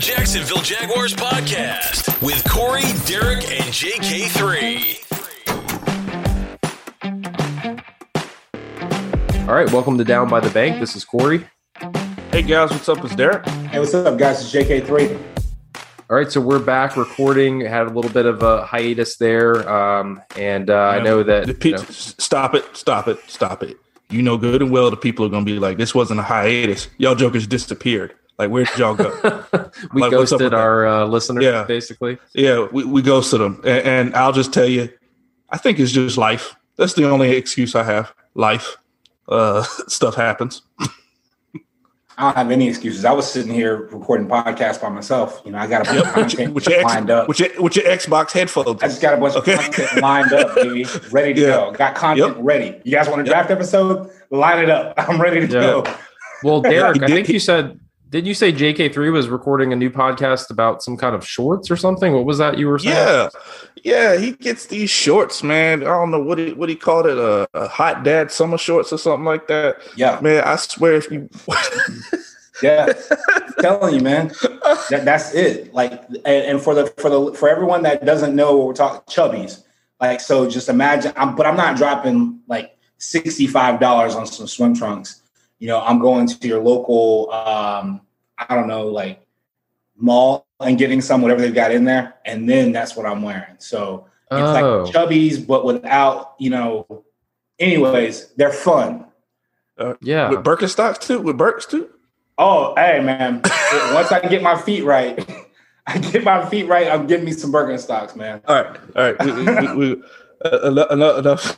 Jacksonville Jaguars podcast with Corey, Derek, and JK3. All right, welcome to Down by the Bank. This is Corey. Hey guys, what's up? It's Derek. Hey, what's up, guys? It's JK3. All right, so we're back recording. Had a little bit of a hiatus there, um, and uh, I know that. The pe- you know, Stop it! Stop it! Stop it! You know good and well the people are gonna be like, "This wasn't a hiatus. Y'all jokers disappeared. Like, where did y'all go?" we Like, ghosted our uh, listeners, Yeah. basically. yeah, we, we ghosted them, and, and I'll just tell you, I think it's just life. That's the only excuse I have. Life. Uh, stuff happens. I don't have any excuses. I was sitting here recording podcasts by myself. You know, I got a bunch of With your, content with your, X, lined up. with your with your Xbox headphones. I just got a bunch Okay. of content lined up, baby, ready to Yeah. go. Got content Yep. ready. You guys want a Yep. draft episode? Line it up. I'm ready to Yeah. go. Well, Derek, I think you said. Did you say JK3 was recording a new podcast about some kind of shorts or something? What was that you were saying? Yeah, yeah, he gets these shorts, man. I don't know what he what he called it, uh, a hot dad summer shorts or something like that. Yeah, Man, I swear if you yeah. I'm telling you, man. That, that's it. Like, and, and for the for the for everyone that doesn't know what we're talking, chubbies. Like, so just imagine. I'm, but I'm not dropping like sixty five dollars on some swim trunks. You know, I'm going to your local, um, I don't know, like mall and getting some whatever they've got in there, and then that's what I'm wearing. So it's Oh, like chubbies, but without, you know. Anyways, they're fun. yeah. with Birkenstocks too, with Birks too. Oh, hey man! Once I get my feet right, I get my feet right. I'm getting me some Birkenstocks, man. All right, all right. We, we, we, we, uh, enough. enough, enough.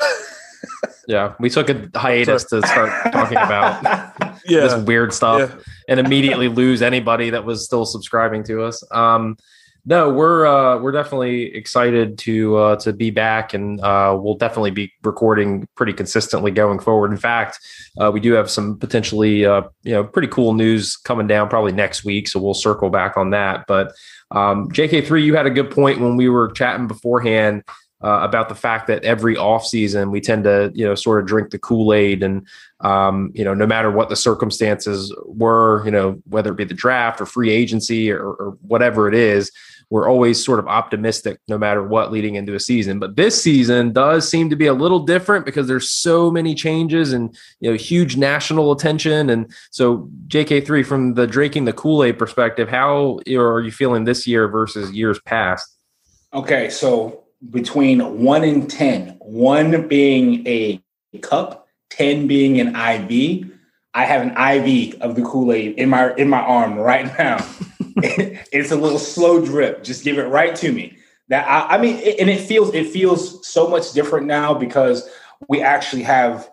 Yeah. We took a hiatus to start talking about this weird stuff. yeah. and immediately lose anybody that was still subscribing to us. Um, no, we're uh, we're definitely excited to uh, to be back, and uh, we'll definitely be recording pretty consistently going forward. In fact, uh, we do have some potentially uh, you know pretty cool news coming down probably next week, so we'll circle back on that. But um, JK3, you had a good point when we were chatting beforehand. Uh, about the fact that every offseason we tend to you know sort of drink the kool-aid and um, you know, no matter what the circumstances were, you know, whether it be the draft or free agency or, or whatever it is, we're always sort of optimistic no matter what leading into a season. But this season does seem to be a little different because there's so many changes and, you know, huge national attention. And so, JK3, from the drinking the Kool Aid perspective, how are you feeling this year versus years past? Okay, so between one and ten, one being a cup, ten being an IV. I have an IV of the Kool Aid in my in my arm right now. it's a little slow drip. Just give it right to me. That I, I mean, it- and it feels it feels so much different now because we actually have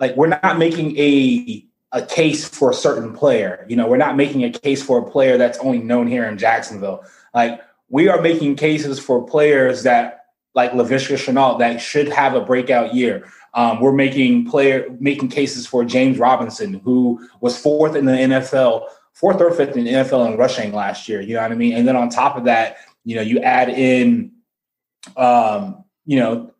like we're not making a a case for a certain player. You know, we're not making a case for a player that's only known here in Jacksonville. Like we are making cases for players that like Laviska Shenault that should have a breakout year. Um, we're making player making cases for James Robinson, who was fourth in the NFL, fourth or fifth in the NFL in rushing last year. You know what I mean? And then on top of that, you know, you add in, um, you know,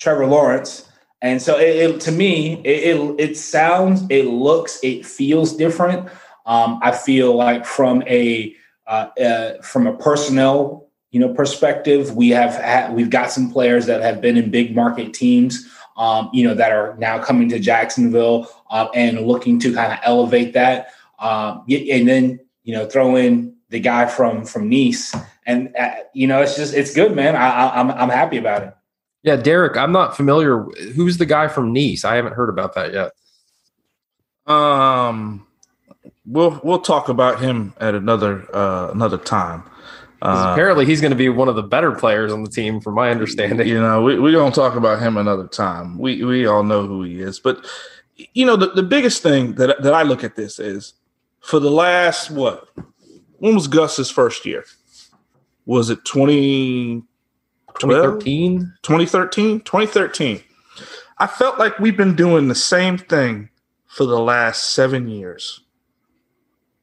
Trevor Lawrence. And so it, it to me, it, it it sounds, it looks, it feels different. Um, I feel like from a from a personnel you know perspective, we have had, we've got some players that have been in big market teams, um, you know, that are now coming to Jacksonville uh, and looking to kind of elevate that. Um, and then you know, throw in the guy from from Nease, and uh, you know, it's just it's good, man. I, I, I'm I'm happy about it. Yeah, Derek, I'm not familiar. Who's the guy from Nease? I haven't heard about that yet. Um, we'll we'll talk about him at another uh another time. Uh, apparently, he's going to be one of the better players on the team, from my understanding. You know, we we gonna talk about him another time. We we all know who he is, but you know, the, the biggest thing that that I look at this is for the last what? When was Gus's first year? Was it 20, 2013. 2013? 2013. I felt like we've been doing the same thing for the last seven years.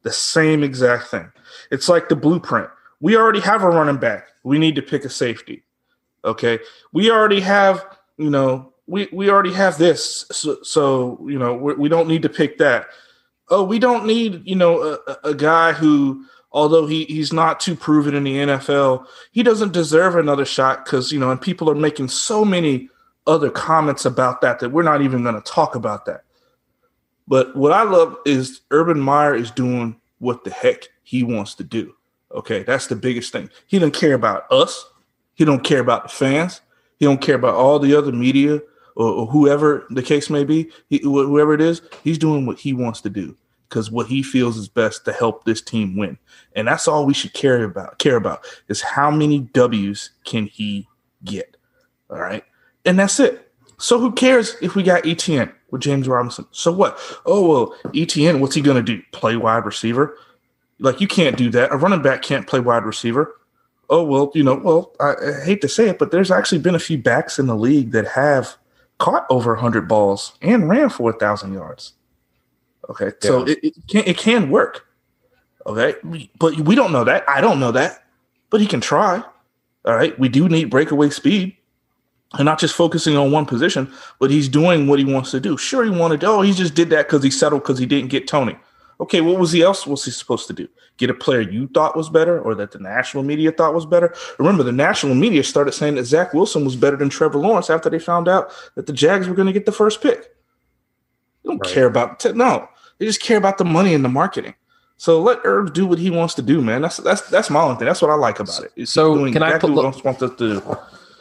The same exact thing. It's like the blueprint. We already have a running back. We need to pick a safety. Okay. We already have, you know, we, we already have this. So, so you know, we, we don't need to pick that. oh, we don't need you know a, a guy who, although he he's not too proven in the NFL, he doesn't deserve another shot because you know, and people are making so many other comments about that that we're not even going to talk about that. But what I love is Urban Meyer is doing what the heck he wants to do. Okay, that's the biggest thing. He don't care about us. He don't care about the fans. He don't care about all the other media or, or whoever the case may be. He, whoever it is, he's doing what he wants to do because what he feels is best to help this team win. And that's all we should care about. Care about is how many W's can he get. All right, and that's it. So who cares if we got ETN with James Robinson? So what? Oh well, ETN, what's he gonna do? Play wide receiver? Like you can't do that. A running back can't play wide receiver. Oh well, you know. Well, I, I hate to say it, but there's actually been a few backs in the league that have caught over 100 balls and ran for a thousand yards. Okay, so it, it can it can work. Okay, but we don't know that. I don't know that, but he can try. All right, we do need breakaway speed and not just focusing on one position, but he's doing what he wants to do. Sure, he wanted, oh, he just did that because he settled because he didn't get Tony. Okay, what was he else was he supposed to do? Get a player you thought was better or that the national media thought was better? Remember, the national media started saying that Zach Wilson was better than Trevor Lawrence after they found out that the Jags were going to get the first pick. They don't right. care about t- no, they just care about the money and the marketing. So let Urb do what he wants to do, man. That's that's that's my only thing. That's what I like about it. It's so can exactly I put, what wants us to do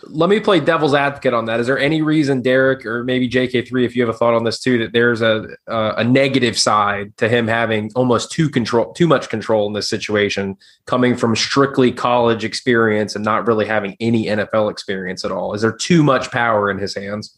let me play devil's advocate on that. Is there any reason, Derek, or maybe JK3, if you have a thought on this too, that there's a uh, a negative side to him having almost too control, too much control in this situation, coming from strictly college experience and not really having any NFL experience at all? Is there too much power in his hands?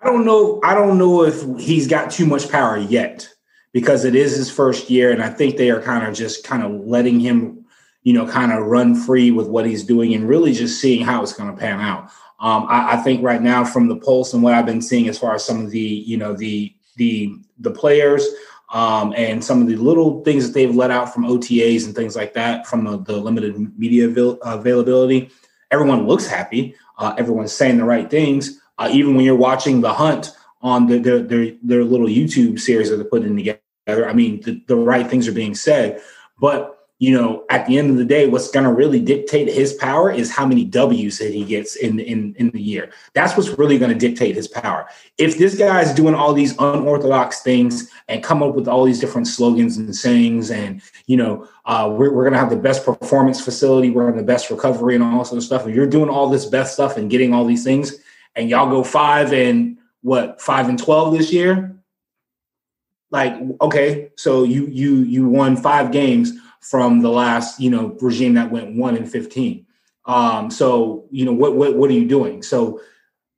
I don't know. I don't know if he's got too much power yet because it is his first year, and I think they are kind of just kind of letting him you know, kind of run free with what he's doing and really just seeing how it's going to pan out. Um, I, I, think right now, from the pulse and what I've been seeing as far as some of the, you know, the the the players um, and some of the little things that they've let out from OTAs and things like that from the, the limited media avail- availability, everyone looks happy. Uh, everyone's saying the right things. Uh, even when you're watching the hunt on the, their, their their little YouTube series that they're putting together, I mean, the, the right things are being said. But you know, at the end of the day, what's going to really dictate his power is how many W's that he gets in in in the year. That's what's really going to dictate his power. If this guy is doing all these unorthodox things and come up with all these different slogans and sayings, and you know, uh, we're we're going to have the best performance facility, we're in the best recovery, and all sort of stuff. If you're doing all this best stuff and getting all these things, and y'all go five and what five and twelve this year, like okay, so you you you won five games from the last, you know, regime that went one in 15. Um, so, you know, what, what, what are you doing? So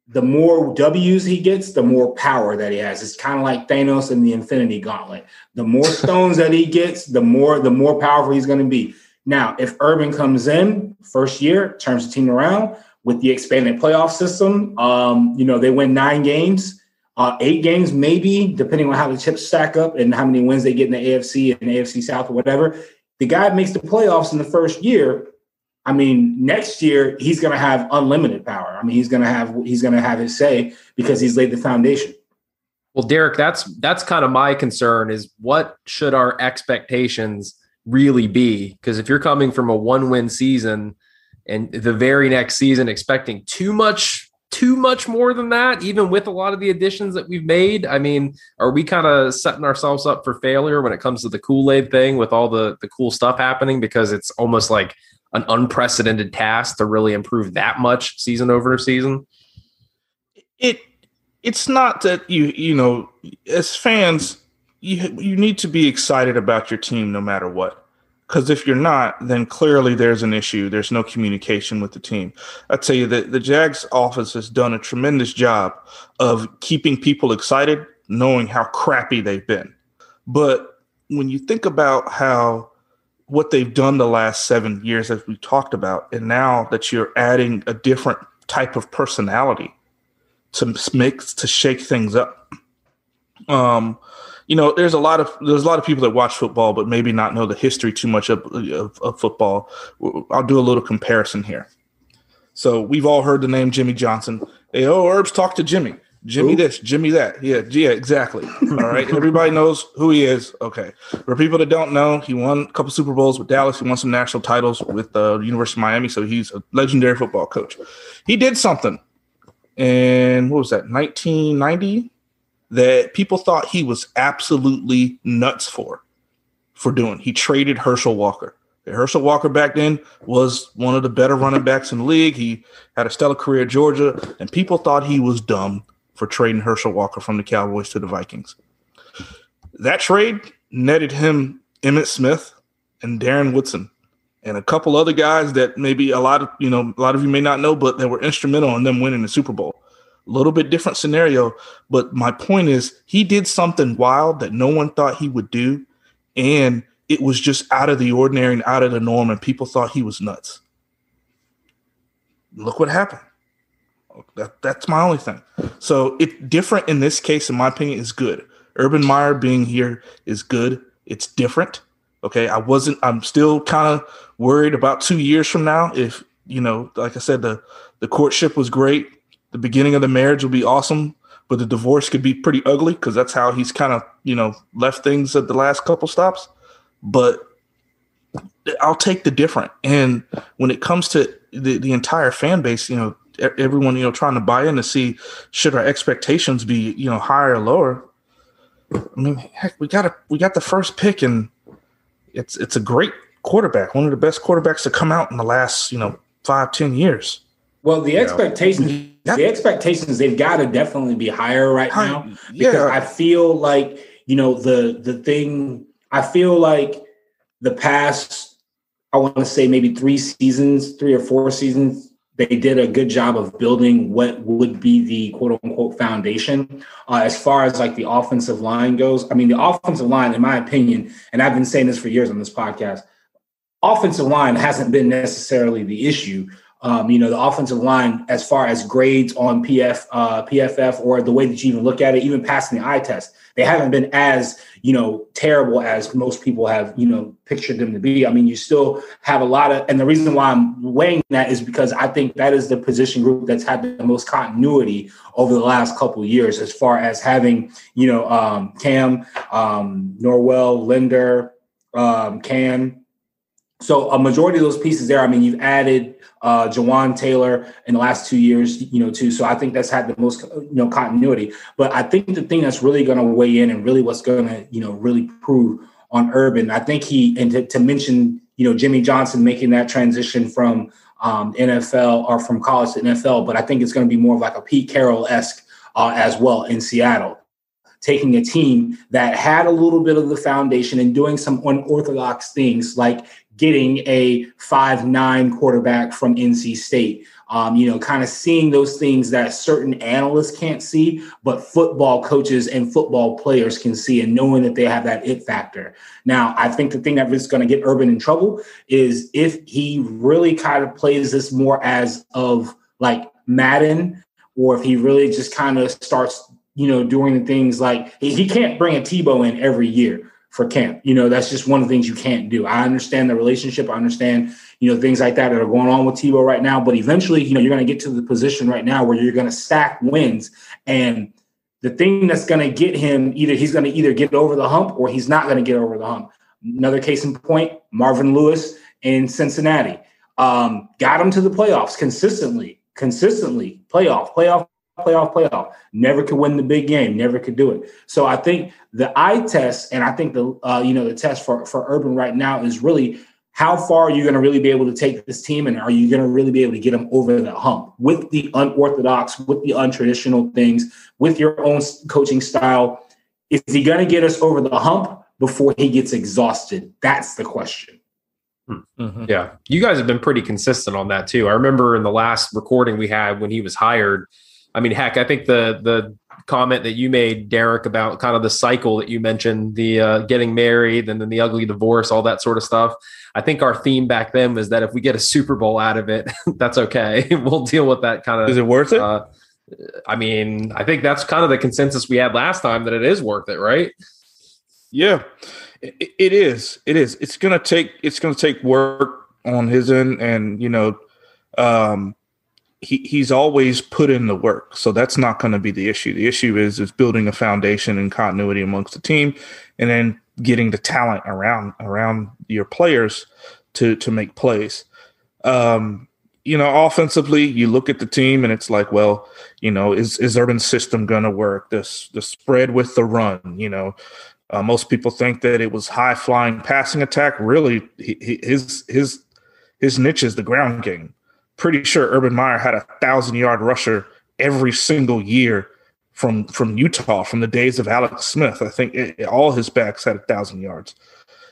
the more W's he gets, the more power that he has. It's kind of like Thanos and the Infinity Gauntlet. The more stones that he gets, the more, the more powerful he's going to be. Now, if Urban comes in first year, turns the team around with the expanded playoff system, um, you know, they win nine games, uh, eight games, maybe, depending on how the chips stack up and how many wins they get in the AFC and AFC South or whatever the guy makes the playoffs in the first year. I mean, next year he's going to have unlimited power. I mean, he's going to have he's going to have his say because he's laid the foundation. Well, Derek, that's that's kind of my concern is what should our expectations really be? Because if you're coming from a one-win season and the very next season expecting too much too much more than that, even with a lot of the additions that we've made? I mean, are we kind of setting ourselves up for failure when it comes to the Kool Aid thing with all the the cool stuff happening? Because it's almost like an unprecedented task to really improve that much season over season. It it's not that you you know as fans you you need to be excited about your team no matter what because if you're not, then clearly there's an issue. There's no communication with the team. I tell you that the Jags office has done a tremendous job of keeping people excited, knowing how crappy they've been. But when you think about how what they've done the last seven years, as we talked about, and now that you're adding a different type of personality to make to shake things up, um, you know, there's a lot of there's a lot of people that watch football, but maybe not know the history too much of, of, of football. I'll do a little comparison here. So we've all heard the name Jimmy Johnson. Hey, oh, Urb's talk to Jimmy. Jimmy this, Jimmy that. Yeah, yeah, exactly. All right. Everybody knows who he is. Okay. For people that don't know, he won a couple Super Bowls with Dallas. He won some national titles with the uh, University of Miami. So he's a legendary football coach. He did something And what was that, 1990, that people thought he was absolutely nuts for, for doing. He traded Herschel Walker. Herschel Walker back then was one of the better running backs in the league. He had a stellar career at Georgia, and people thought he was dumb for trading Herschel Walker from the Cowboys to the Vikings. That trade netted him Emmitt Smith and Darren Woodson and a couple other guys that maybe a lot of you know a lot of you may not know, but they were instrumental in them winning the Super Bowl. A little bit different scenario, but my point is he did something wild that no one thought he would do, and it was just out of the ordinary and out of the norm, and people thought he was nuts. Look what happened. That, that's my only thing. So it different in this case, in my opinion, is good. Urban Meyer being here is good. It's different. Okay. I wasn't, I'm still kind of worried about two years from now. If, you know, like I said, the, the courtship was great. The beginning of the marriage will be awesome, but the divorce could be pretty ugly because that's how he's kind of, you know, left things at the last couple stops. But I'll take the different. And when it comes to the, the entire fan base, you know, everyone you know trying to buy in to see should our expectations be you know higher or lower. I mean, heck, we got a we got the first pick, and it's it's a great quarterback, one of the best quarterbacks to come out in the last you know five ten years. Well, the expectations, yeah. the expectations, they've got to definitely be higher right now because yeah. I feel like you know the the thing. I feel like the past, I want to say maybe three seasons, three or four seasons, they did a good job of building what would be the quote unquote foundation. Uh, as far as like the offensive line goes, I mean, the offensive line, in my opinion, and I've been saying this for years on this podcast, offensive line hasn't been necessarily the issue. Um, you know, the offensive line, as far as grades on PF, uh, PFF, or the way that you even look at it, even passing the eye test, they haven't been as you know terrible as most people have you know pictured them to be. I mean, you still have a lot of, and the reason why I'm weighing that is because I think that is the position group that's had the most continuity over the last couple years, as far as having you know um, Cam, um, Norwell, Linder, um, Cam. So a majority of those pieces there. I mean, you've added uh, Jawaan Taylor in the last two years, you know, too. So I think that's had the most, you know, continuity. But I think the thing that's really going to weigh in and really what's going to, you know, really prove on Urban, I think he, and to, to mention, you know, Jimmy Johnson making that transition from um, NFL or from college to NFL, but I think it's going to be more of like a Pete Carroll esque uh, as well in Seattle taking a team that had a little bit of the foundation and doing some unorthodox things like getting a five nine quarterback from NC State. Um, you know, kind of seeing those things that certain analysts can't see, but football coaches and football players can see, and knowing that they have that it factor. Now, I think the thing that is going to get Urban in trouble is if he really kind of plays this more as of like Madden, or if he really just kind of starts, you know, doing the things like he can't bring a Tebow in every year for camp. You know, that's just one of the things you can't do. I understand the relationship. I understand, you know, things like that that are going on with Tebow right now. But eventually, you know, you're going to get to the position right now where you're going to stack wins. And the thing that's going to get him either he's going to either get over the hump or he's not going to get over the hump. Another case in point, Marvin Lewis in Cincinnati. Um, got him to the playoffs consistently, consistently, playoff, playoff, playoff, playoff. Never could win the big game. Never could do it. So I think the eye test, and I think the uh, you know the test for for Urban right now is really how far are you going to really be able to take this team, and are you going to really be able to get them over the hump with the unorthodox, with the untraditional things, with your own coaching style? Is he going to get us over the hump before he gets exhausted? That's the question. Mm-hmm. Yeah, you guys have been pretty consistent on that too. I remember in the last recording we had when he was hired I mean, heck, I think the the comment that you made, Derek, about kind of the cycle that you mentioned, the uh, getting married and then the ugly divorce, all that sort of stuff. I think our theme back then was that if we get a Super Bowl out of it, that's okay. we'll deal with that kind of. Is it worth it? Uh, I mean, I think that's kind of the consensus we had last time that it is worth it, right? Yeah, it, it is. It is. It's gonna take. It's gonna take work on his end, and you know, um, he, he's always put in the work. So that's not going to be the issue. The issue is is building a foundation and continuity amongst the team and then getting the talent around around your players to to make plays. Um, you know, offensively, you look at the team and it's like, well, you know, is is Urban's system going to work? This the spread with the run, you know. Uh, most people think that it was high flying passing attack. Really, he, his his his niche is the ground game. Pretty sure Urban Meyer had a thousand yard rusher every single year from from Utah from the days of Alex Smith. I think it, all his backs had a thousand yards.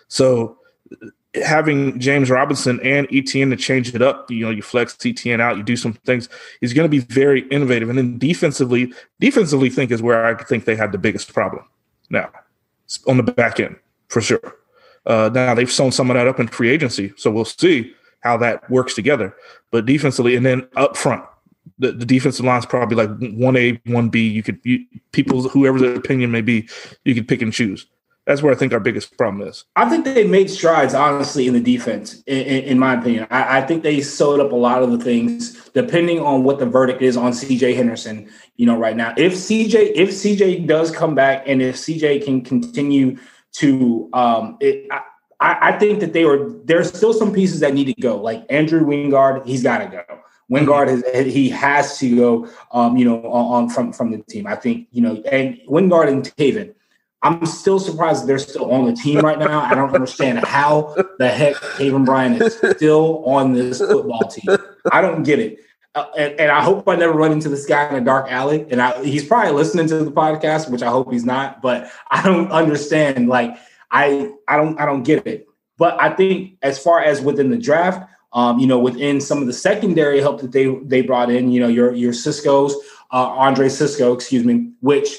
So having James Robinson and ETN to change it up, you know, you flex ETN out, you do some things, is going to be very innovative. And then defensively, defensively, think is where I think they have the biggest problem now on the back end for sure. Uh, now they've sewn some of that up in free agency, so we'll see how that works together. But defensively, and then up front, the, the defensive line is probably like one A, one B. You could you, people, whoever the opinion may be, you could pick and choose that's where I think our biggest problem is. I think they made strides, honestly, in the defense. In, in, my opinion, I, I, think they sewed up a lot of the things, depending on what the verdict is on C.J. Henderson. You know, right now, if CJ if CJ does come back, and if CJ can continue to, um, it, I think that they were there's still some pieces that need to go. Like Andrew Wingard, he's got to go. Wingard has he has to go. Um, you know, on, on, from from the team. I think you know, and Wingard and Taven I'm still surprised they're still on the team right now. I don't understand how the heck Taven Bryan is still on this football team. I don't get it. Uh, and, and, I hope I never run into this guy in a dark alley. And I, he's probably listening to the podcast, which I hope he's not. But I don't understand. Like I, I don't, I don't get it. But I think as far as within the draft, um, you know, within some of the secondary help that they they brought in, you know, your your Cisco's, uh, Andre Cisco, excuse me, which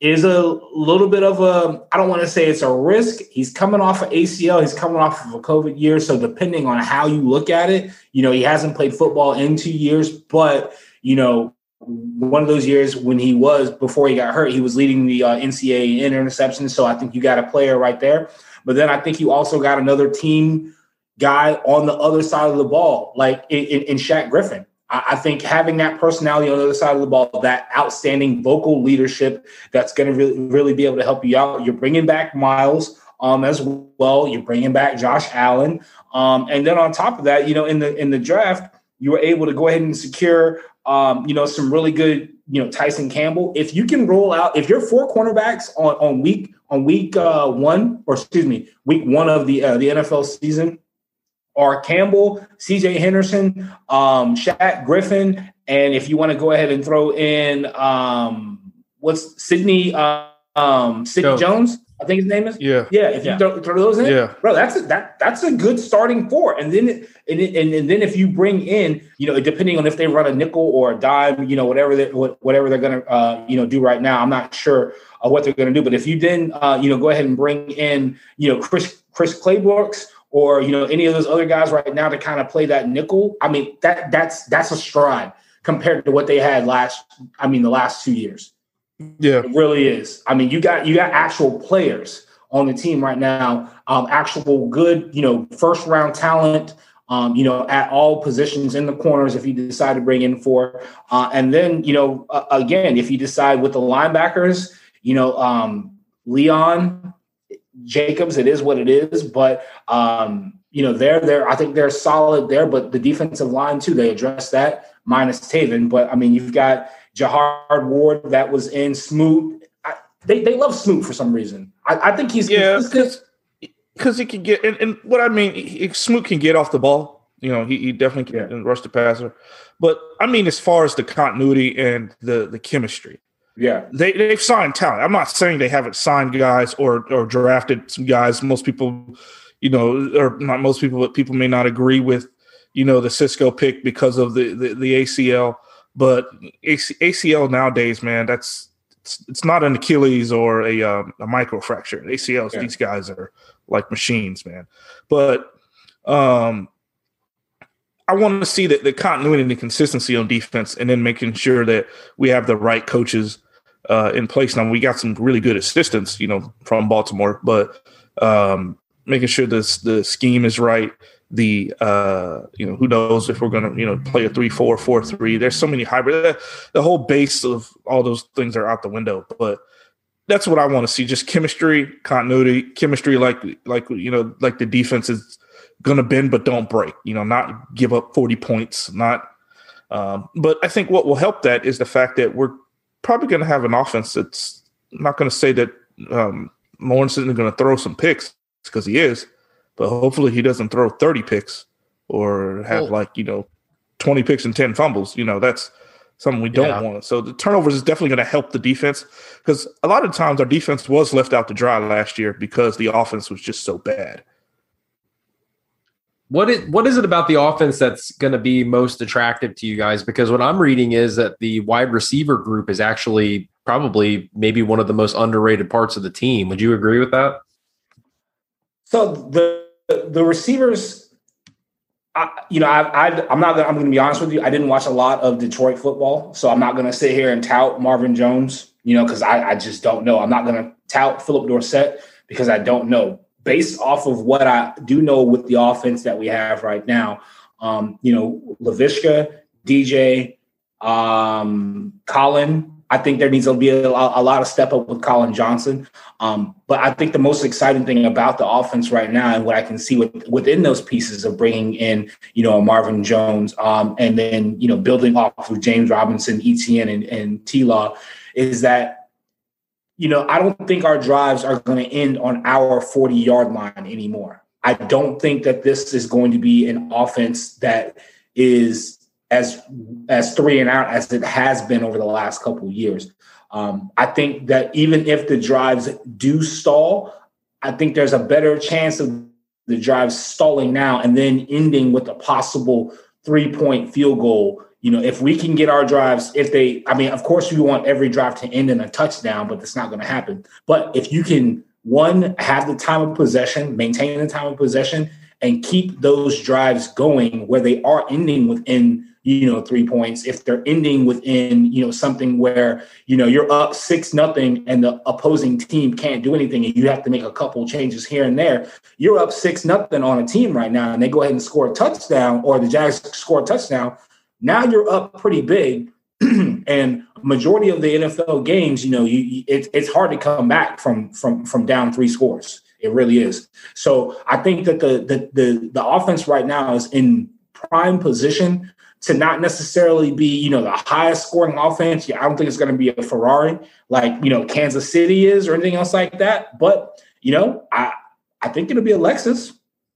is a little bit of a I don't want to say it's a risk. He's coming off of ACL, he's coming off of a COVID year. So depending on how you look at it, you know, he hasn't played football in two years, but you know, one of those years when he was before he got hurt, he was leading the uh, NCAA in interceptions. So I think you got a player right there. But then I think you also got another team guy on the other side of the ball, like in, in, Shaq Griffin. I think having that personality on the other side of the ball, that outstanding vocal leadership, that's going to really, really be able to help you out. You're bringing back Myles um, as well. You're bringing back Josh Allen, um, and then on top of that, you know, in the in the draft, you were able to go ahead and secure, um, you know, some really good, you know, Tyson Campbell. If you can roll out, if you're four cornerbacks on on week on week uh, one, or excuse me, week one of the uh, the NFL season are Campbell, CJ Henderson, um, Shaq Griffin, and if you want to go ahead and throw in um, what's Sidney uh, um, Sidney Jones. I think his name is. Yeah. Yeah. If you yeah. Throw, throw, those in, yeah. bro, that's a, that that's a good starting four. And then and, and and then if you bring in, you know, depending on if they run a nickel or a dime, you know, whatever they whatever they're gonna uh, you know do right now, I'm not sure uh, what they're gonna do. But if you then uh, you know go ahead and bring in, you know, Chris Chris Claybrooks or you know any of those other guys right now to kind of play that nickel. I mean that that's that's a stride compared to what they had last. I mean the last two years. Yeah, it really is. I mean you got you got actual players on the team right now, um, actual good you know first round talent. Um, you know, at all positions in the corners, if you decide to bring in four, uh, and then you know, uh, again, if you decide with the linebackers, you know, um, Leon Jacobs, it is what it is. But um, you know, they're there. I think they're solid there. But the defensive line too, they address that minus Taven. But I mean, you've got Jihad Ward that was in Smoot. I, they they love Smoot for some reason. I, I think he's yeah because because he can get and, and, what I mean, he, Smoot can get off the ball. You know, he, he definitely can yeah. rush the passer. But I mean, as far as the continuity and the the chemistry, yeah, they they've signed talent. I'm not saying they haven't signed guys or or drafted some guys. Most people, you know, or not most people, but people may not agree with, you know, the Cisco pick because of the the, the ACL. But ACL nowadays, man, that's it's, it's not an Achilles or a um, a microfracture. ACLs, yeah. these guys are like machines, man. But um, I want to see that the continuity and the consistency on defense, and then making sure that we have the right coaches uh, in place. Now we got some really good assistants, you know, from Baltimore, but um, making sure this the scheme is right the uh, you know who knows if we're going to you know play a three four four three. There's so many hybrid. The whole base of all those things are out the window. But that's what I want to see: just chemistry, continuity, chemistry. Like like you know like the defense is going to bend but don't break. You know, not give up forty points. Not. Um, but I think what will help that is the fact that we're probably going to have an offense that's not going to say that um, Lawrence isn't going to throw some picks because he is but hopefully he doesn't throw 30 picks or have like, you know, 20 picks and 10 fumbles. You know, that's something we don't yeah. want. So the turnovers is definitely going to help the defense because a lot of times our defense was left out to dry last year because the offense was just so bad. What is, what is it about the offense that's going to be most attractive to you guys? Because what I'm reading is that the wide receiver group is actually probably maybe one of the most underrated parts of the team. Would you agree with that? So the the receivers, I, you know, I, I am not gonna, I'm going to be honest with you. I didn't watch a lot of Detroit football, so I'm not going to sit here and tout Marvin Jones. You know, because I, I just don't know. I'm not going to tout Phillip Dorsett because I don't know. Based off of what I do know with the offense that we have right now, um, you know, Laviska, DJ, um, Collin, I think there needs to be a, a lot of step up with Collin Johnson. Um, but I think the most exciting thing about the offense right now, and what I can see with, within those pieces of bringing in, you know, Marvin Jones, um, and then you know building off of James Robinson, ETN and, and T. Law, is that you know I don't think our drives are going to end on our forty yard line anymore. I don't think that this is going to be an offense that is as as three and out as it has been over the last couple years. Um, I think that even if the drives do stall, I think there's a better chance of the drives stalling now and then ending with a possible three point field goal. You know, if we can get our drives, if they, I mean, of course, we want every drive to end in a touchdown, but that's not going to happen. But if you can, one, have the time of possession, maintain the time of possession, and keep those drives going where they are ending within you know three points if they're ending within you know something where you know you're up six nothing and the opposing team can't do anything and you have to make a couple changes here and there you're up six nothing on a team right now and they go ahead and score a touchdown or the jags score a touchdown. Now you're up pretty big and majority of the nfl games you know you, it, it's hard to come back from from from down three scores. It really is. So i think that the the the, the offense right now is in prime position to not necessarily be, you know, the highest scoring offense. Yeah, I don't think it's going to be a Ferrari like, you know, Kansas City is or anything else like that. But, you know, I, I think it'll be a Lexus.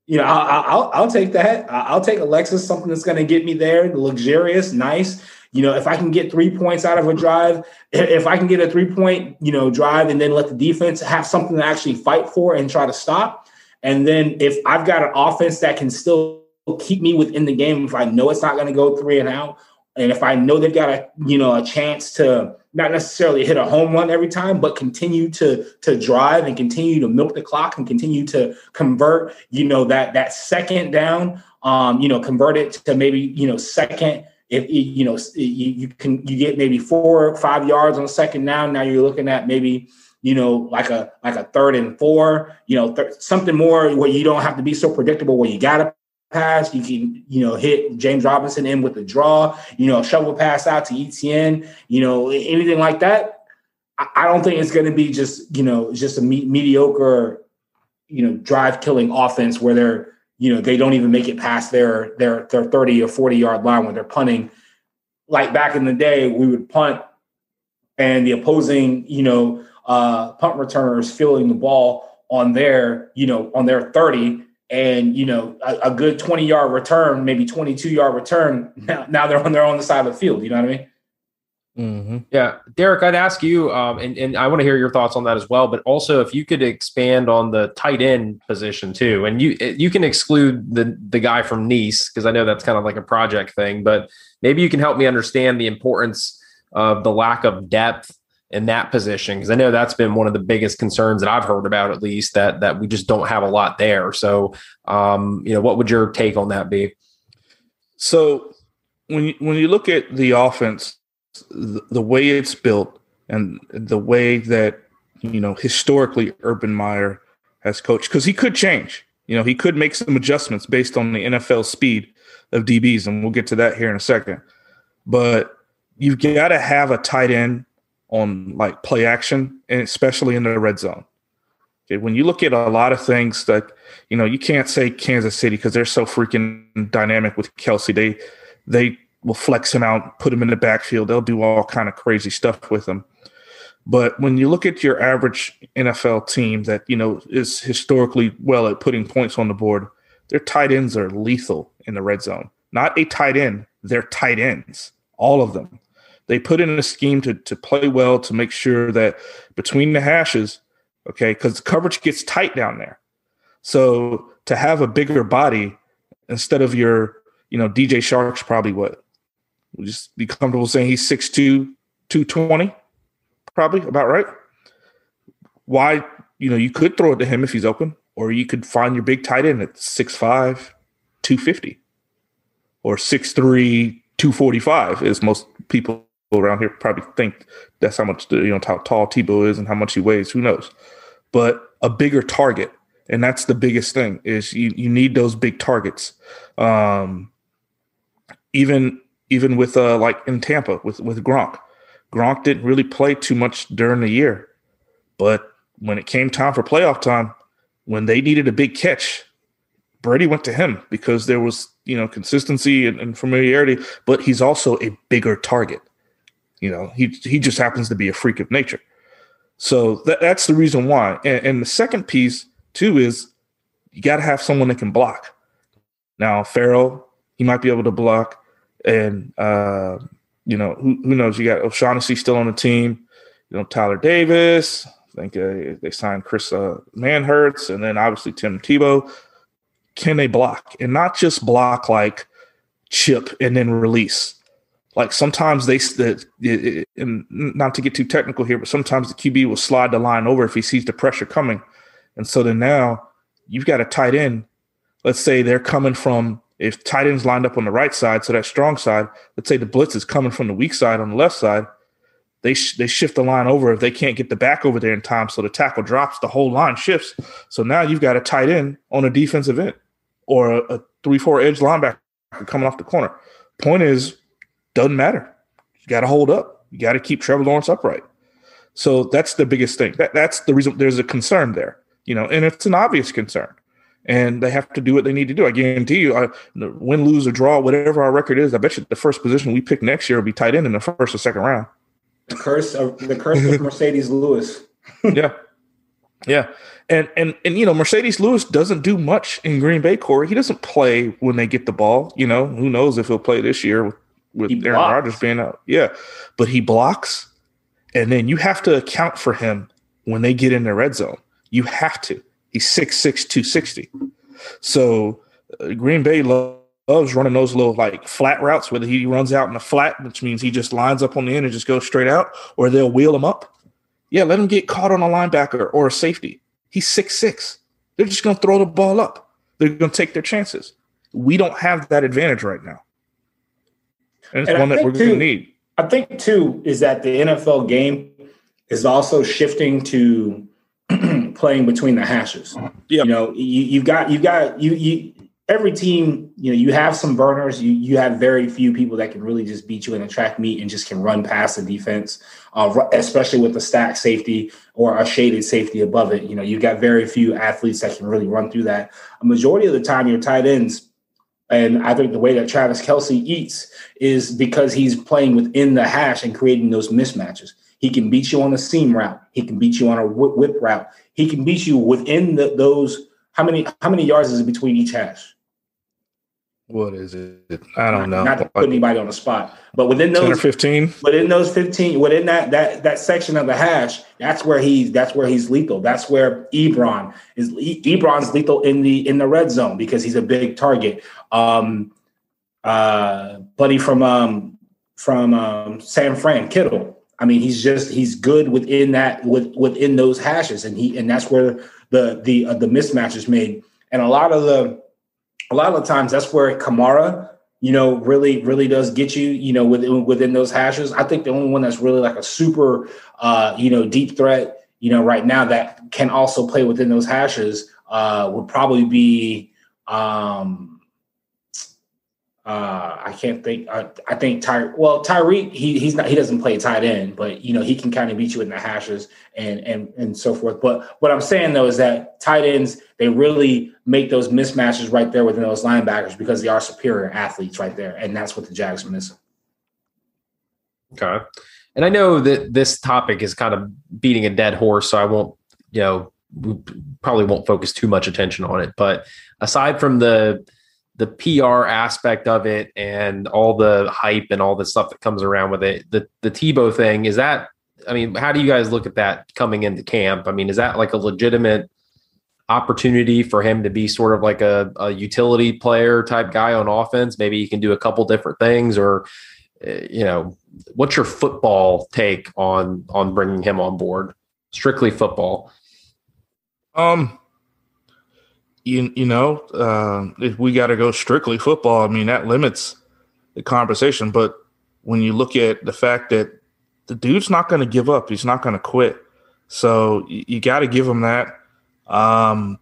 You know, I'll, I'll, I'll take that. I'll take a Lexus, something that's going to get me there, luxurious, nice. You know, if I can get three points out of a drive, if I can get a three point, you know, drive and then let the defense have something to actually fight for and try to stop. And then if I've got an offense that can still keep me within the game if I know it's not going to go three and out. And if I know they've got a you know a chance to not necessarily hit a home run every time, but continue to to drive and continue to milk the clock and continue to convert, you know, that that second down, um, you know, convert it to maybe, you know, second. If you know you, you can you get maybe four or five yards on second down, now you're looking at maybe you know, like a like a third and four, you know, th- something more where you don't have to be so predictable. Where you got to pass. You can, you know, hit James Robinson in with a draw, you know, shovel pass out to ETN, you know, anything like that. I don't think it's going to be just, you know, just a me- mediocre, you know, drive killing offense where they're, you know, they don't even make it past their their their 30 or 40 yard line when they're punting. Like back in the day, we would punt and the opposing, you know, uh, punt returners filling the ball on their, you know, on their 30 and you know a, a, good 20 yard return maybe 22 yard return now, now they're on their own side of the field you know what i mean mm-hmm. yeah derek i'd ask you um, and, and i want to hear your thoughts on that as well but also if you could expand on the tight end position too and you you can exclude the the guy from Nease because i know that's kind of like a project thing but maybe you can help me understand the importance of the lack of depth in that position because I know that's been one of the biggest concerns that I've heard about at least that that we just don't have a lot there. So, um, you know, what would your take on that be? So, when you, when you look at the offense, the, the way it's built and the way that you know historically Urban Meyer has coached, because he could change. You know, he could make some adjustments based on the NFL speed of DBs, and we'll get to that here in a second. But you've got to have a tight end on like play action, and especially in the red zone. Okay, when you look at a lot of things that you know, you can't say Kansas City because they're so freaking dynamic with Kelce. They they will flex him out, put him in the backfield. They'll do all kind of crazy stuff with him. But when you look at your average NFL team that you know is historically well at putting points on the board, their tight ends are lethal in the red zone. Not a tight end, they're tight ends, all of them. They put in a scheme to to play well to make sure that between the hashes, okay, because coverage gets tight down there. So to have a bigger body instead of your, you know, DJ Chark's probably what? Would just be comfortable saying he's 6'2, 220 probably about right. Why, you know, you could throw it to him if he's open, or you could find your big tight end at 6'5, 250, or 6'3, 245, as most people around here probably think that's how much the, you know how tall Tebow is and how much he weighs. Who knows? But a bigger target, and that's the biggest thing is you you need those big targets. Um, even even with uh like in Tampa with with Gronk, Gronk didn't really play too much during the year, but when it came time for playoff time, when they needed a big catch, Brady went to him because there was you know consistency and, and familiarity, but he's also a bigger target. You know, he he just happens to be a freak of nature. So that, that's the reason why. And, and the second piece too is you got to have someone that can block. Now Farrell, he might be able to block, and uh, you know, who, who knows? You got O'Shaughnessy still on the team. You know, Tyler Davis. I think uh, they signed Chris uh, Manhertz, and then obviously Tim Tebow. Can they block and not just block like chip and then release? Like sometimes they, the, not to get too technical here, but sometimes the QB will slide the line over if he sees the pressure coming, and so then now you've got a tight end. Let's say they're coming from if tight ends lined up on the right side, so that strong side, let's say the blitz is coming from the weak side on the left side, they sh- they shift the line over if they can't get the back over there in time, so the tackle drops, the whole line shifts. So now you've got a tight end on a defensive end or a, a three four edge linebacker coming off the corner. Point is, doesn't matter. You got to hold up. You got to keep Trevor Lawrence upright. So that's the biggest thing. That, that's the reason there's a concern there, you know, and it's an obvious concern and they have to do what they need to do. I guarantee you, I, win, lose, or draw, whatever our record is, I bet you the first position we pick next year will be tight end in the first or second round. The curse of the curse of Marcedes Lewis. yeah, yeah, and and and you know Marcedes Lewis doesn't do much in Green Bay. Corey, he doesn't play when they get the ball. You know, who knows if he'll play this year with, with Aaron Rodgers being out. Yeah, but he blocks, and then you have to account for him when they get in the red zone. You have to. He's 6'6", 260. So uh, Green Bay loves running those little like flat routes, whether he runs out in a flat, which means he just lines up on the end and just goes straight out, or they'll wheel him up. Yeah, let him get caught on a linebacker or a safety. He's six six. They're just going to throw the ball up. They're going to take their chances. We don't have that advantage right now. And it's and one that we're going to need. I think, too, is that the NFL game is also shifting to playing between the hashes. Yep. You know, you, you've got you've got you you every team, you know, you have some burners. You you have very few people that can really just beat you in a track meet and just can run past the defense, uh, especially with the stack safety or a shaded safety above it. You know, you've got very few athletes that can really run through that. A majority of the time, your tight ends. And I think the way that Travis Kelce eats is because he's playing within the hash and creating those mismatches. He can beat you on a seam route. He can beat you on a whip, route. He can beat you within the, those. How many how many yards is it between each hash? What is it? I don't know. Not to put anybody on the spot, but within those 15, within those 15, within that that that section of the hash, that's where he's that's where he's lethal. That's where Ebron is. Ebron's lethal in the in the red zone because he's a big target. Um, uh, buddy from um from um San Fran Kittle I mean, he's just he's good within that with within those hashes, and he and that's where the the uh, the mismatch is made. And a lot of the a lot of times that's where Kamara, you know, really really does get you, you know, within within those hashes. I think the only one that's really like a super, uh, you know, deep threat, you know, right now that can also play within those hashes uh, would probably be um, uh, I can't think. Uh, I think Ty. Well, Tyreek, he he's not. He doesn't play tight end, but you know he can kind of beat you in the hashes and and and so forth. But what I'm saying though is that tight ends they really make those mismatches right there within those linebackers because they are superior athletes right there, and that's what the Jags are missing. Okay, and I know that this topic is kind of beating a dead horse, so I won't. You know, probably won't focus too much attention on it. But aside from the the PR aspect of it and all the hype and all the stuff that comes around with it. The the Tebow thing is that. I mean, how do you guys look at that coming into camp? I mean, is that like a legitimate opportunity for him to be sort of like a, a utility player type guy on offense? Maybe he can do a couple different things, or eh, you know, what's your football take on on bringing him on board? Strictly football. Um, you you know, uh, if we got to go strictly football, I mean that limits the conversation. But when you look at the fact that the dude's not going to give up, he's not going to quit. So you, you got to give him that. Um,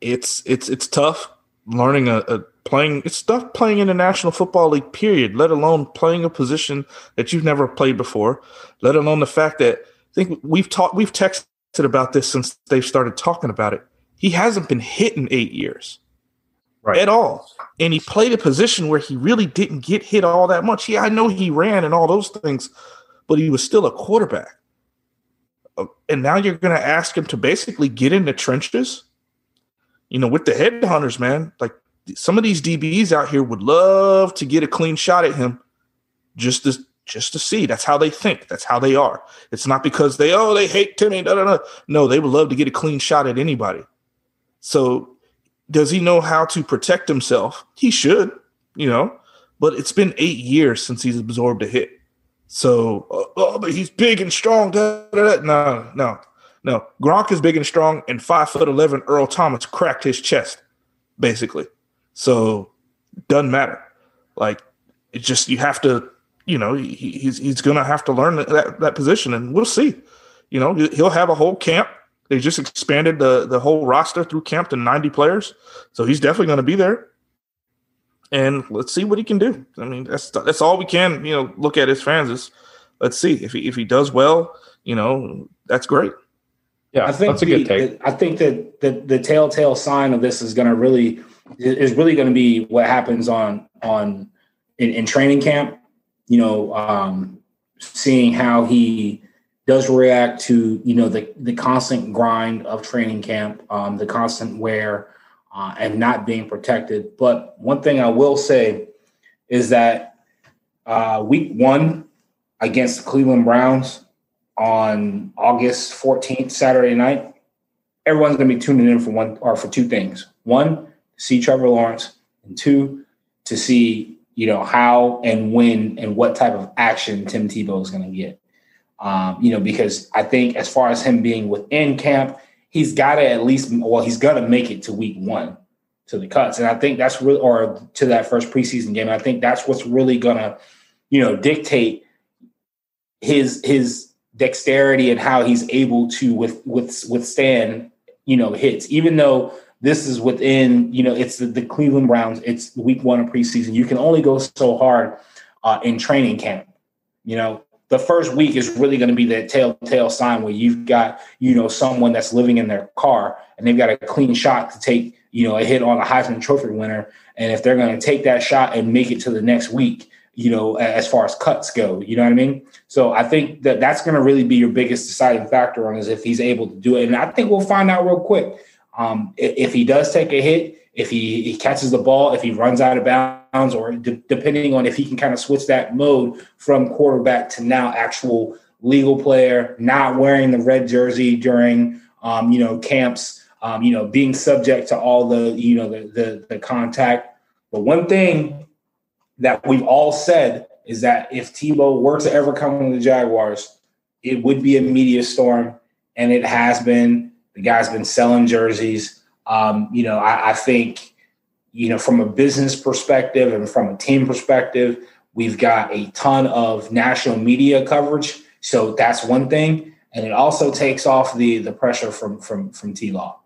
it's it's it's tough learning a, a playing. It's tough playing in the National Football League. Period. Let alone playing a position that you've never played before. Let alone the fact that I think we've talked we've texted about this since they've started talking about it he hasn't been hit in eight years right. at all. And he played a position where he really didn't get hit all that much. Yeah, I know he ran and all those things, but he was still a quarterback. Uh, and now you're going to ask him to basically get in the trenches. You know, with the headhunters, man, like some of these DBs out here would love to get a clean shot at him just to just to see. That's how they think. That's how they are. It's not because they oh they hate Timmy. No, no, da. No, they would love to get a clean shot at anybody. So does he know how to protect himself? He should, you know, but it's been eight years since he's absorbed a hit. So, uh, oh, but he's big and strong. Da, da, da. No, no, no. Gronk is big and strong, and five foot eleven. Earl Thomas cracked his chest, basically. So, doesn't matter. Like, it's just you have to, you know, he, he's he's gonna have to learn that that position, and we'll see. You know, he'll have a whole camp they just expanded the the whole roster through camp to 90 players. So he's definitely going to be there. And let's see what he can do. I mean, that's that's all we can, you know, look at as fans is let's see if he if he does well, you know, that's great. Yeah, I think that's a good take. I think that the the telltale sign of this is going to really is really going to be what happens on on in, in training camp. You know, um, seeing how he does react to you know the the constant grind of training camp, um, the constant wear, uh, and not being protected. But one thing I will say is that uh, week one against the Cleveland Browns on August 14th, Saturday night, everyone's going to be tuning in for one or for two things. One, see Trevor Lawrence, and two, to see you know how and when and what type of action Tim Tebow is going to get. Um, you know, because I think as far as him being within camp, he's got to at least, well, he's going to make it to week one to the cuts. And I think that's really, or to that first preseason game. I think that's what's really going to, you know, dictate his, his dexterity and how he's able to with, with, withstand, you know, hits, even though this is within, you know, it's the, the Cleveland Browns, it's week one of preseason. You can only go so hard uh, in training camp. You know, the first week is really going to be that telltale sign where you've got you know someone that's living in their car and they've got a clean shot to take you know a hit on a Heisman Trophy winner, and if they're going to take that shot and make it to the next week, you know as far as cuts go, you know what I mean. So I think that that's going to really be your biggest deciding factor on is if he's able to do it, and I think we'll find out real quick. Um, if he does take a hit, if he, he catches the ball, if he runs out of bounds, or de- depending on if he can kind of switch that mode from quarterback to now actual legal player, not wearing the red jersey during um, you know camps, um, you know being subject to all the you know the, the the contact. But one thing that we've all said is that if Tebow were to ever come to the Jaguars, it would be a media storm, and it has been. The guy's been selling jerseys. Um, you know, I, I think, you know, from a business perspective and from a team perspective, we've got a ton of national media coverage. So that's one thing. And it also takes off the the pressure from from from T Law.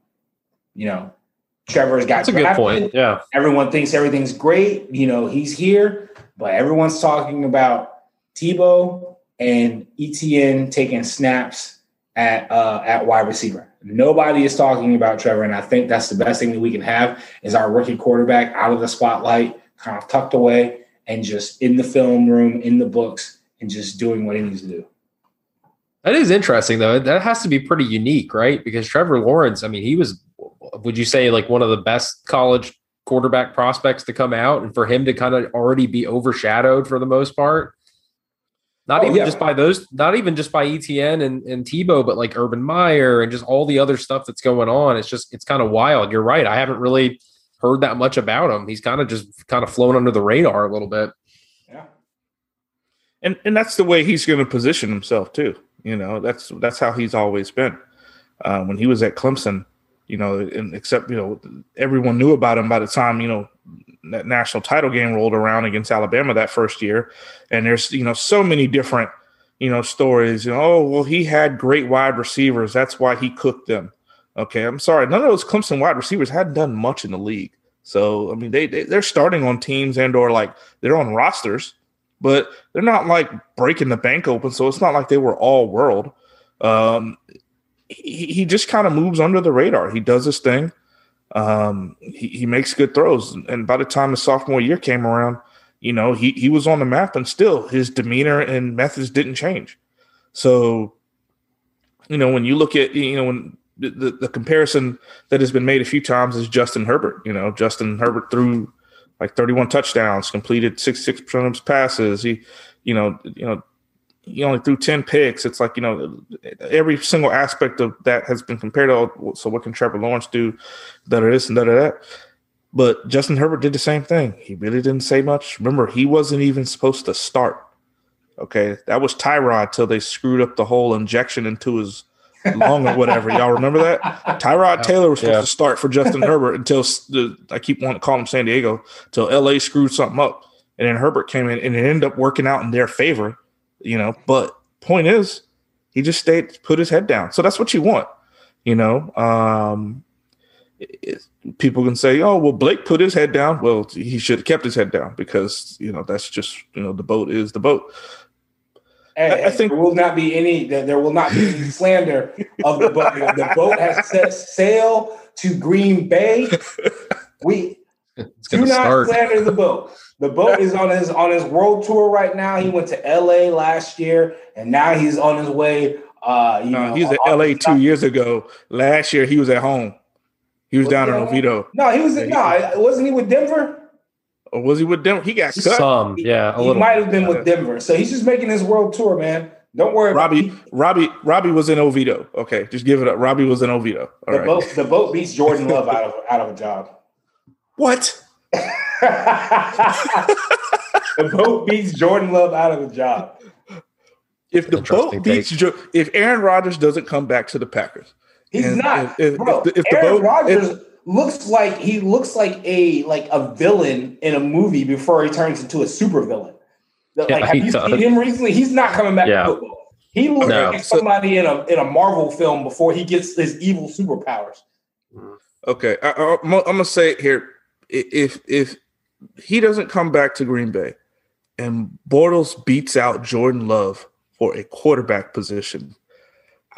You know, Trevor's got That's a good point. Yeah. Everyone thinks everything's great. You know, he's here, but everyone's talking about Tebow and ETN taking snaps at uh, at wide receiver. Nobody is talking about Trevor, and I think that's the best thing that we can have is our rookie quarterback out of the spotlight, kind of tucked away, and just in the film room, in the books, and just doing what he needs to do. That is interesting though. That has to be pretty unique, right? Because Trevor Lawrence, I mean, he was would you say like one of the best college quarterback prospects to come out and for him to kind of already be overshadowed for the most part? Not Oh, even yeah. just by those, not even just by ETN and, and Tebow, but like Urban Meyer and just all the other stuff that's going on. It's just it's kind of wild. You're right. I haven't really heard that much about him. He's kind of just kind of flown under the radar a little bit. Yeah. and and that's the way he's going to position himself too. You know, that's that's how he's always been. Uh, when he was at Clemson, you know, and except you know, everyone knew about him by the time you know that national title game rolled around against Alabama that first year. And there's you know so many different you know stories. You know, oh well, he had great wide receivers. That's why he cooked them. Okay, I'm sorry, none of those Clemson wide receivers hadn't done much in the league. So I mean, they, they they're starting on teams and or like they're on rosters but they're not like breaking the bank open. So it's not like they were all world. Um, he, he just kind of moves under the radar. He does his thing. Um, he, he makes good throws. And by the time the sophomore year came around, you know, he, he was on the map and still his demeanor and methods didn't change. So, you know, when you look at, you know, when the, the comparison that has been made a few times is Justin Herbert, you know, Justin Herbert threw like 31 touchdowns, completed 66% of his passes. He, you know, you know, he only threw 10 picks. It's like, you know, every single aspect of that has been compared to, so what can Trevor Lawrence do? That or this and that or that. But Justin Herbert did the same thing. He really didn't say much. Remember, he wasn't even supposed to start. Okay. That was Tyrod till they screwed up the whole injection into his lung or whatever. Y'all remember that? Tyrod Taylor was supposed Yeah. to start for Justin Herbert until the, I keep wanting to call him San Diego, till LA screwed something up. And then Herbert came in and it ended up working out in their favor, you know. But point is, he just stayed, put his head down. So that's what you want, you know. Um, it- people can say, "Oh, well, Blake put his head down." Well, he should have kept his head down because you know that's just you know the boat is the boat. Hey, I- I think- there will not be any. There there will not be any slander of the boat. The boat has set sail to Green Bay. We It's do not start. slander the boat. The boat is on his on his world tour right now. He went to L.A. last year, and now he's on his way. Uh, you No, know, he was at LA two years ago. Last year he was at home. He was Was down he in? Oviedo. No, he was. Yeah, he- No, wasn't he with Denver? Or was he with Denver? He got cut. Some, yeah, a he might have been with Denver. So he's just making his world tour, man. Don't worry. about Robbie, Robbie, Robbie was in Oviedo. Okay, just give it up. Robbie was in Oviedo. All The right. boat. The boat beats Jordan Love out of out of a job. What? the boat beats Jordan Love out of the job. If the Interesting boat beats, Jo- if Aaron Rodgers doesn't come back to the Packers, He's And not, if- if- bro. if the- if the Aaron boat- Rodgers looks like he looks like a like a villain in a movie before he turns into a supervillain. Like, Yeah, have you does. seen him recently? He's not coming back Yeah. to football. He looks No. like somebody in a in a Marvel film before he gets his evil superpowers. okay, I, I, I'm, I'm gonna say it here: I- if if he doesn't come back to Green Bay, and Bortles beats out Jordan Love for a quarterback position,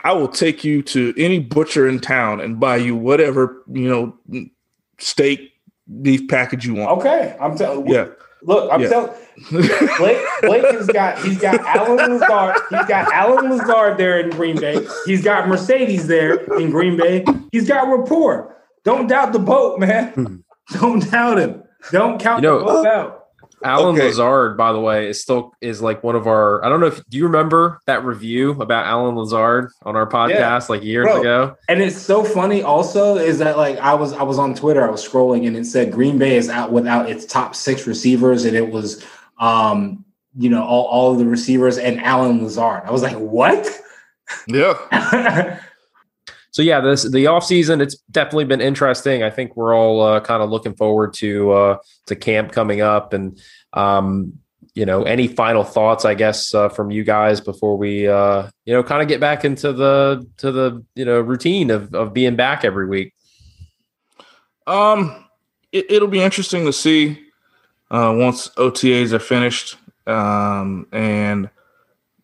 I will take you to any butcher in town and buy you whatever you know steak beef package you want. Okay, I'm telling. Yeah. Look, I'm Yeah. telling. Blake, Blake has got he's got Allen Lazard. He's got Allen Lazard there in Green Bay. He's got Marcedes there in Green Bay. He's got rapport. Don't doubt the boat, man. Hmm. Don't doubt him. Don't count You know- the boat out. Alan Okay. Lazard, by the way, is still is like one of our. I don't know if do you remember that review about Allen Lazard on our podcast like years Bro. ago. And it's so funny. Also, is that like I was I was on Twitter. I was scrolling and it said Green Bay is out without its top six receivers, and it was um you know all, all of the receivers and Allen Lazard. I was like, what? yeah. So yeah, this the off season. It's definitely been interesting. I think we're all uh, kind of looking forward to uh, to camp coming up, and um, you know, any final thoughts, I guess, uh, from you guys before we uh, you know kind of get back into the to the you know routine of of being back every week. Um, it, will be interesting to see uh, once OTAs are finished um, and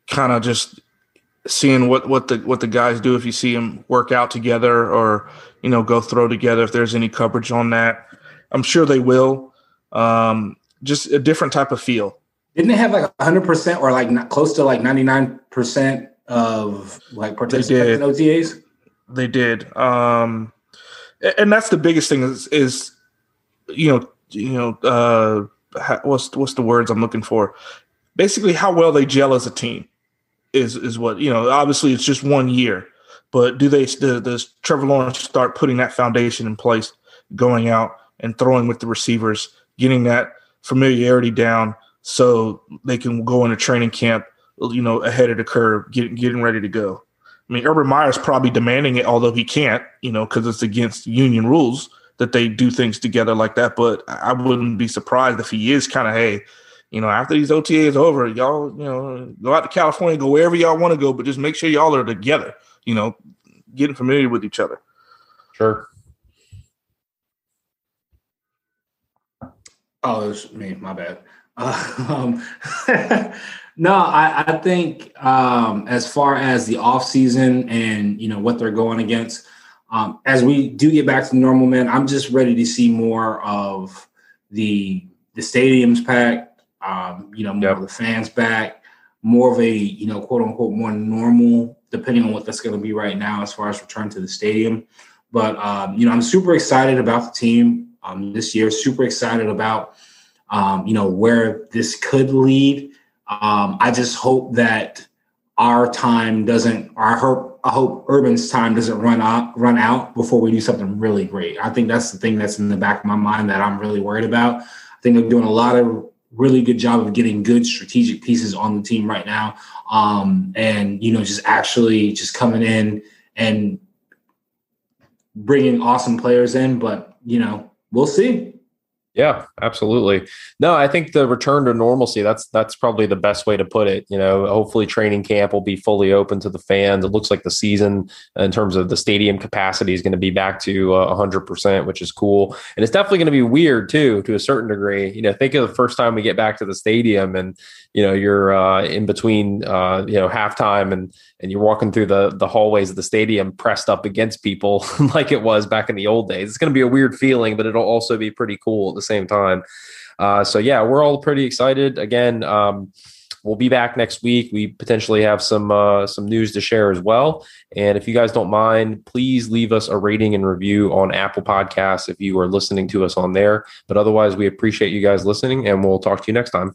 kind of just seeing what what the what the guys do if you see them work out together or you know go throw together if there's any coverage on that. I'm sure they will. Um, just a different type of feel. Didn't they have like 100 percent or like not close to like 99 percent of like participants in OTAs? They did. Um, and that's the biggest thing is, is you know, you know, uh, what's what's the words I'm looking for? Basically, how well they gel as a team is is what you know. Obviously, it's just one year, but do they does Trevor Lawrence start putting that foundation in place, going out and throwing with the receivers, getting that familiarity down, so they can go into training camp, you know, ahead of the curve, getting getting ready to go. I mean, Urban Meyer's probably demanding it, although he can't, you know, because it's against union rules that they do things together like that. But I wouldn't be surprised if he is kind of, hey, you know, after these OTAs over, y'all, you know, go out to California, go wherever y'all want to go, but just make sure y'all are together, you know, getting familiar with each other. Sure. Oh, it was me. My bad. Uh, um, no, I, I think um, as far as the off season and you know what they're going against, um, as we do get back to normal, man, I'm just ready to see more of the the stadiums packed. Um, you know, more yep. of the fans back, more of a you know quote unquote more normal, depending on what that's going to be right now as far as return to the stadium. But um, you know, I'm super excited about the team um, this year. Super excited about um, you know where this could lead. Um, I just hope that our time doesn't, or I hope, I hope Urban's time doesn't run out, run out before we do something really great. I think that's the thing that's in the back of my mind that I'm really worried about. I think they're doing a lot of really good job of getting good strategic pieces on the team right now. Um, and, you know, just actually just coming in and bringing awesome players in, but, you know, we'll see. Yeah, absolutely. No, I think the return to normalcy, that's that's probably the best way to put it. You know, hopefully training camp will be fully open to the fans. It looks like the season in terms of the stadium capacity is going to be back to uh, 100%, which is cool. And it's definitely going to be weird too to a certain degree. You know, think of the first time we get back to the stadium and you know, you're uh, in between uh, you know, halftime and and you're walking through the the hallways of the stadium pressed up against people like it was back in the old days. It's going to be a weird feeling, but it'll also be pretty cool at the same time. Uh, so yeah, we're all pretty excited. Again, um, we'll be back next week. We potentially have some uh, some news to share as well. And if you guys don't mind, please leave us a rating and review on Apple Podcasts if you are listening to us on there. But otherwise, we appreciate you guys listening, and we'll talk to you next time.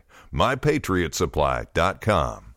mypatriotsupply.com.